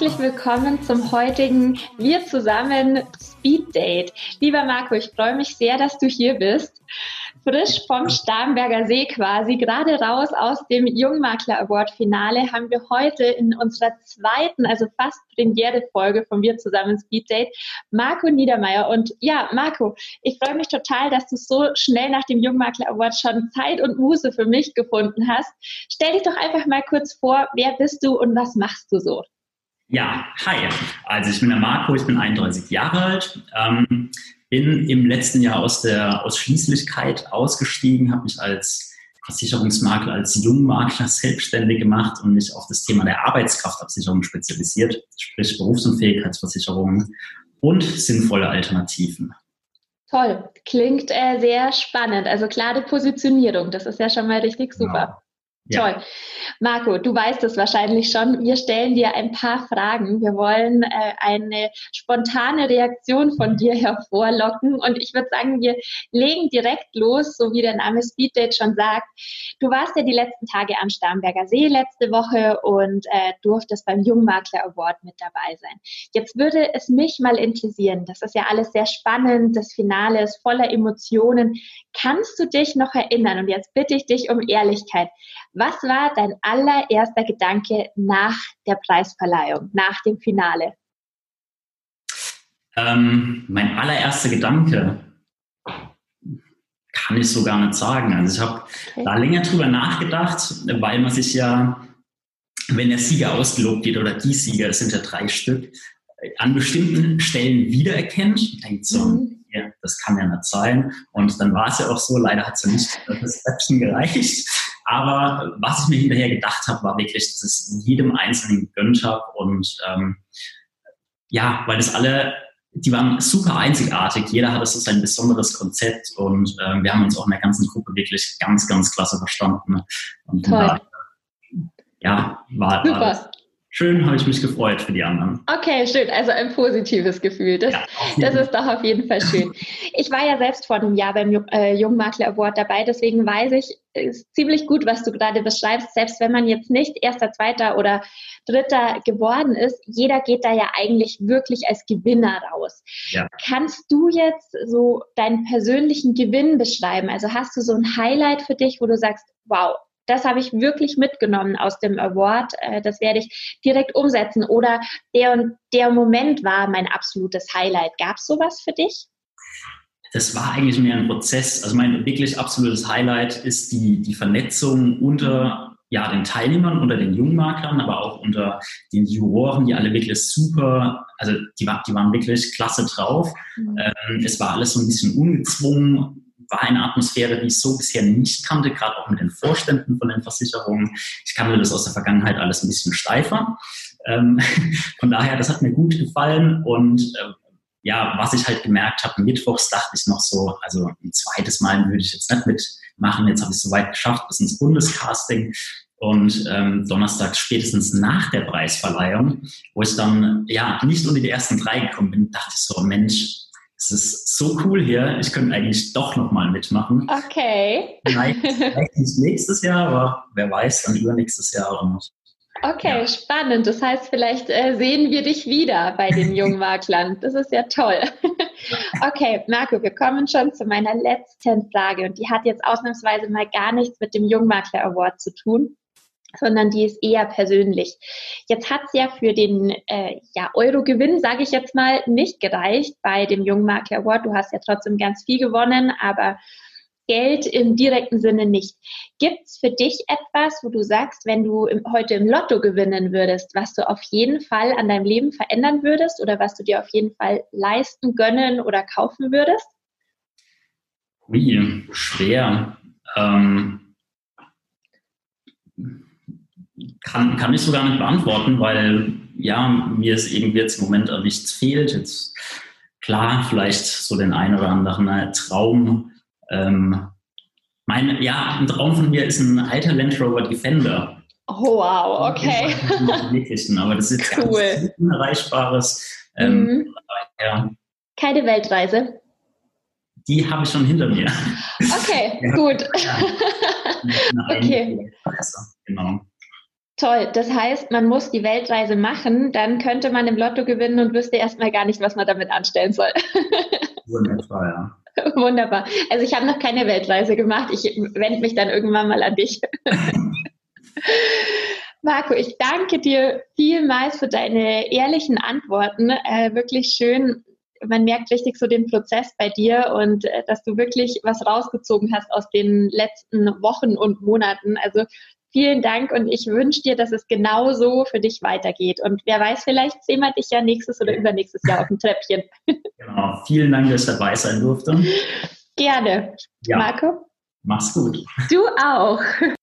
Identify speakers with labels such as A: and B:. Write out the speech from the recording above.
A: Herzlich willkommen zum heutigen Wir zusammen Speed Date. Lieber Marco, ich freue mich sehr, dass du hier bist. Frisch vom Starnberger See quasi, gerade raus aus dem Jungmakler Award Finale, haben wir heute in unserer zweiten, also fast Premiere-Folge von Wir zusammen Speed Date Marco Niedermeyer. Und ja, Marco, ich freue mich total, dass du so schnell nach dem Jungmakler Award schon Zeit und Muße für mich gefunden hast. Stell dich doch einfach mal kurz vor, wer bist du und was machst du so?
B: Ja, hi. Also ich bin der Marco, ich bin 31 Jahre alt, ähm, bin im letzten Jahr aus der Ausschließlichkeit ausgestiegen, habe mich als Versicherungsmakler, als Jungmakler selbstständig gemacht und mich auf das Thema der Arbeitskraftabsicherung spezialisiert, sprich Berufsunfähigkeitsversicherungen und sinnvolle Alternativen.
A: Toll, klingt äh, sehr spannend. Also klare Positionierung, das ist ja schon mal richtig super. Genau. Toll. Marco, du weißt es wahrscheinlich schon. Wir stellen dir ein paar Fragen. Wir wollen äh, eine spontane Reaktion von dir hervorlocken. Und ich würde sagen, wir legen direkt los, so wie der Name Speeddate schon sagt. Du warst ja die letzten Tage am Starnberger See letzte Woche und äh, durftest beim Jungmakler Award mit dabei sein. Jetzt würde es mich mal interessieren. Das ist ja alles sehr spannend. Das Finale ist voller Emotionen. Kannst du dich noch erinnern? Und jetzt bitte ich dich um Ehrlichkeit. Was war dein allererster Gedanke nach der Preisverleihung, nach dem Finale?
B: Ähm, mein allererster Gedanke kann ich so gar nicht sagen. Also ich habe okay. da länger drüber nachgedacht, weil man sich ja, wenn der Sieger ausgelobt wird oder die Sieger, es sind ja drei Stück, an bestimmten Stellen wiedererkennt. Denkt so, mhm ja, das kann ja nicht sein. Und dann war es ja auch so, leider hat es ja nicht das Reception gereicht. Aber was ich mir hinterher gedacht habe, war wirklich, dass ich es jedem Einzelnen gegönnt habe. Und ähm, ja, weil das alle, die waren super einzigartig. Jeder hatte so sein besonderes Konzept und ähm, wir haben uns auch in der ganzen Gruppe wirklich ganz, ganz klasse verstanden. Und Toll. Da, ja, war, war schön, habe ich mich gefreut für die anderen.
A: Okay, schön. Also ein positives Gefühl. Das, ja, das ist doch auf jeden Fall schön. Ich war ja selbst vor einem Jahr beim äh, Jungmakler Award dabei, deswegen weiß ich, ist ziemlich gut, was du gerade beschreibst. Selbst wenn man jetzt nicht erster, zweiter oder dritter geworden ist, jeder geht da ja eigentlich wirklich als Gewinner raus. Ja. Kannst du jetzt so deinen persönlichen Gewinn beschreiben? Also hast du so ein Highlight für dich, wo du sagst, wow, das habe ich wirklich mitgenommen aus dem Award. Äh, das werde ich direkt umsetzen. Oder der und der Moment war mein absolutes Highlight. Gab es sowas für dich?
B: Das war eigentlich mehr ein Prozess. Also mein wirklich absolutes Highlight ist die, die Vernetzung unter ja, den Teilnehmern, unter den Jungmaklern, aber auch unter den Juroren, die alle wirklich super, also die, die waren wirklich klasse drauf. Mhm. Ähm, es war alles so ein bisschen ungezwungen war eine Atmosphäre, die ich so bisher nicht kannte, gerade auch mit den Vorständen von den Versicherungen. Ich kannte das aus der Vergangenheit alles ein bisschen steifer. Ähm, von daher, das hat mir gut gefallen und äh, ja, was ich halt gemerkt habe, mittwochs dachte ich noch so, also ein zweites Mal würde ich jetzt nicht mitmachen. Jetzt habe ich es soweit geschafft bis ins Bundescasting. Und ähm, donnerstags spätestens nach der Preisverleihung, wo ich dann ja nicht unter die ersten drei gekommen bin, dachte ich so, Mensch, es ist so cool hier, ich könnte eigentlich doch nochmal mitmachen.
A: Okay.
B: Vielleicht, vielleicht, nicht nächstes Jahr, aber wer weiß, dann übernächstes Jahr oder noch.
A: Okay, ja. spannend. Das heißt, vielleicht äh, sehen wir dich wieder bei den Jungmaklern. Das ist ja toll. okay, Marco, wir kommen schon zu meiner letzten Frage und die hat jetzt ausnahmsweise mal gar nichts mit dem Jungmakler Award zu tun sondern die ist eher persönlich. Jetzt hat es ja für den äh, ja, Euro-Gewinn, sage ich jetzt mal, nicht gereicht bei dem Jungmakler Award. Du hast ja trotzdem ganz viel gewonnen, aber Geld im direkten Sinne nicht. Gibt es für dich etwas, wo du sagst, wenn du im, heute im Lotto gewinnen würdest, was du auf jeden Fall an deinem Leben verändern würdest oder was du dir auf jeden Fall leisten, gönnen oder kaufen würdest?
B: Ui, schwer. Ähm kann, kann ich so gar nicht beantworten, weil ja, mir ist eben jetzt im Moment auch nichts fehlt. Jetzt klar, vielleicht so den einen oder anderen äh, Traum. Ähm, mein, ja, ein Traum von mir ist ein alter Land Rover Defender.
A: Oh, wow, okay.
B: aber das ist cool. ganz Unerreichbares.
A: Ähm, mhm. ja. Keine Weltreise?
B: Die habe ich schon hinter mir.
A: Okay, gut. Ja,
B: okay.
A: Toll. Das heißt, man muss die Weltreise machen, dann könnte man im Lotto gewinnen und wüsste erstmal gar nicht, was man damit anstellen soll.
B: Wunderbar,
A: ja. Wunderbar. Also ich habe noch keine Weltreise gemacht. Ich wende mich dann irgendwann mal an dich. Marco, ich danke dir vielmals für deine ehrlichen Antworten. Äh, wirklich schön. Man merkt richtig so den Prozess bei dir und äh, dass du wirklich was rausgezogen hast aus den letzten Wochen und Monaten. Also vielen Dank und ich wünsche dir, dass es genauso für dich weitergeht. Und wer weiß, vielleicht sehen wir dich ja nächstes oder übernächstes Jahr auf dem Treppchen.
B: Genau. Vielen Dank, dass ich dabei sein durfte.
A: Gerne. Ja. Marco?
B: Mach's gut.
A: Du auch.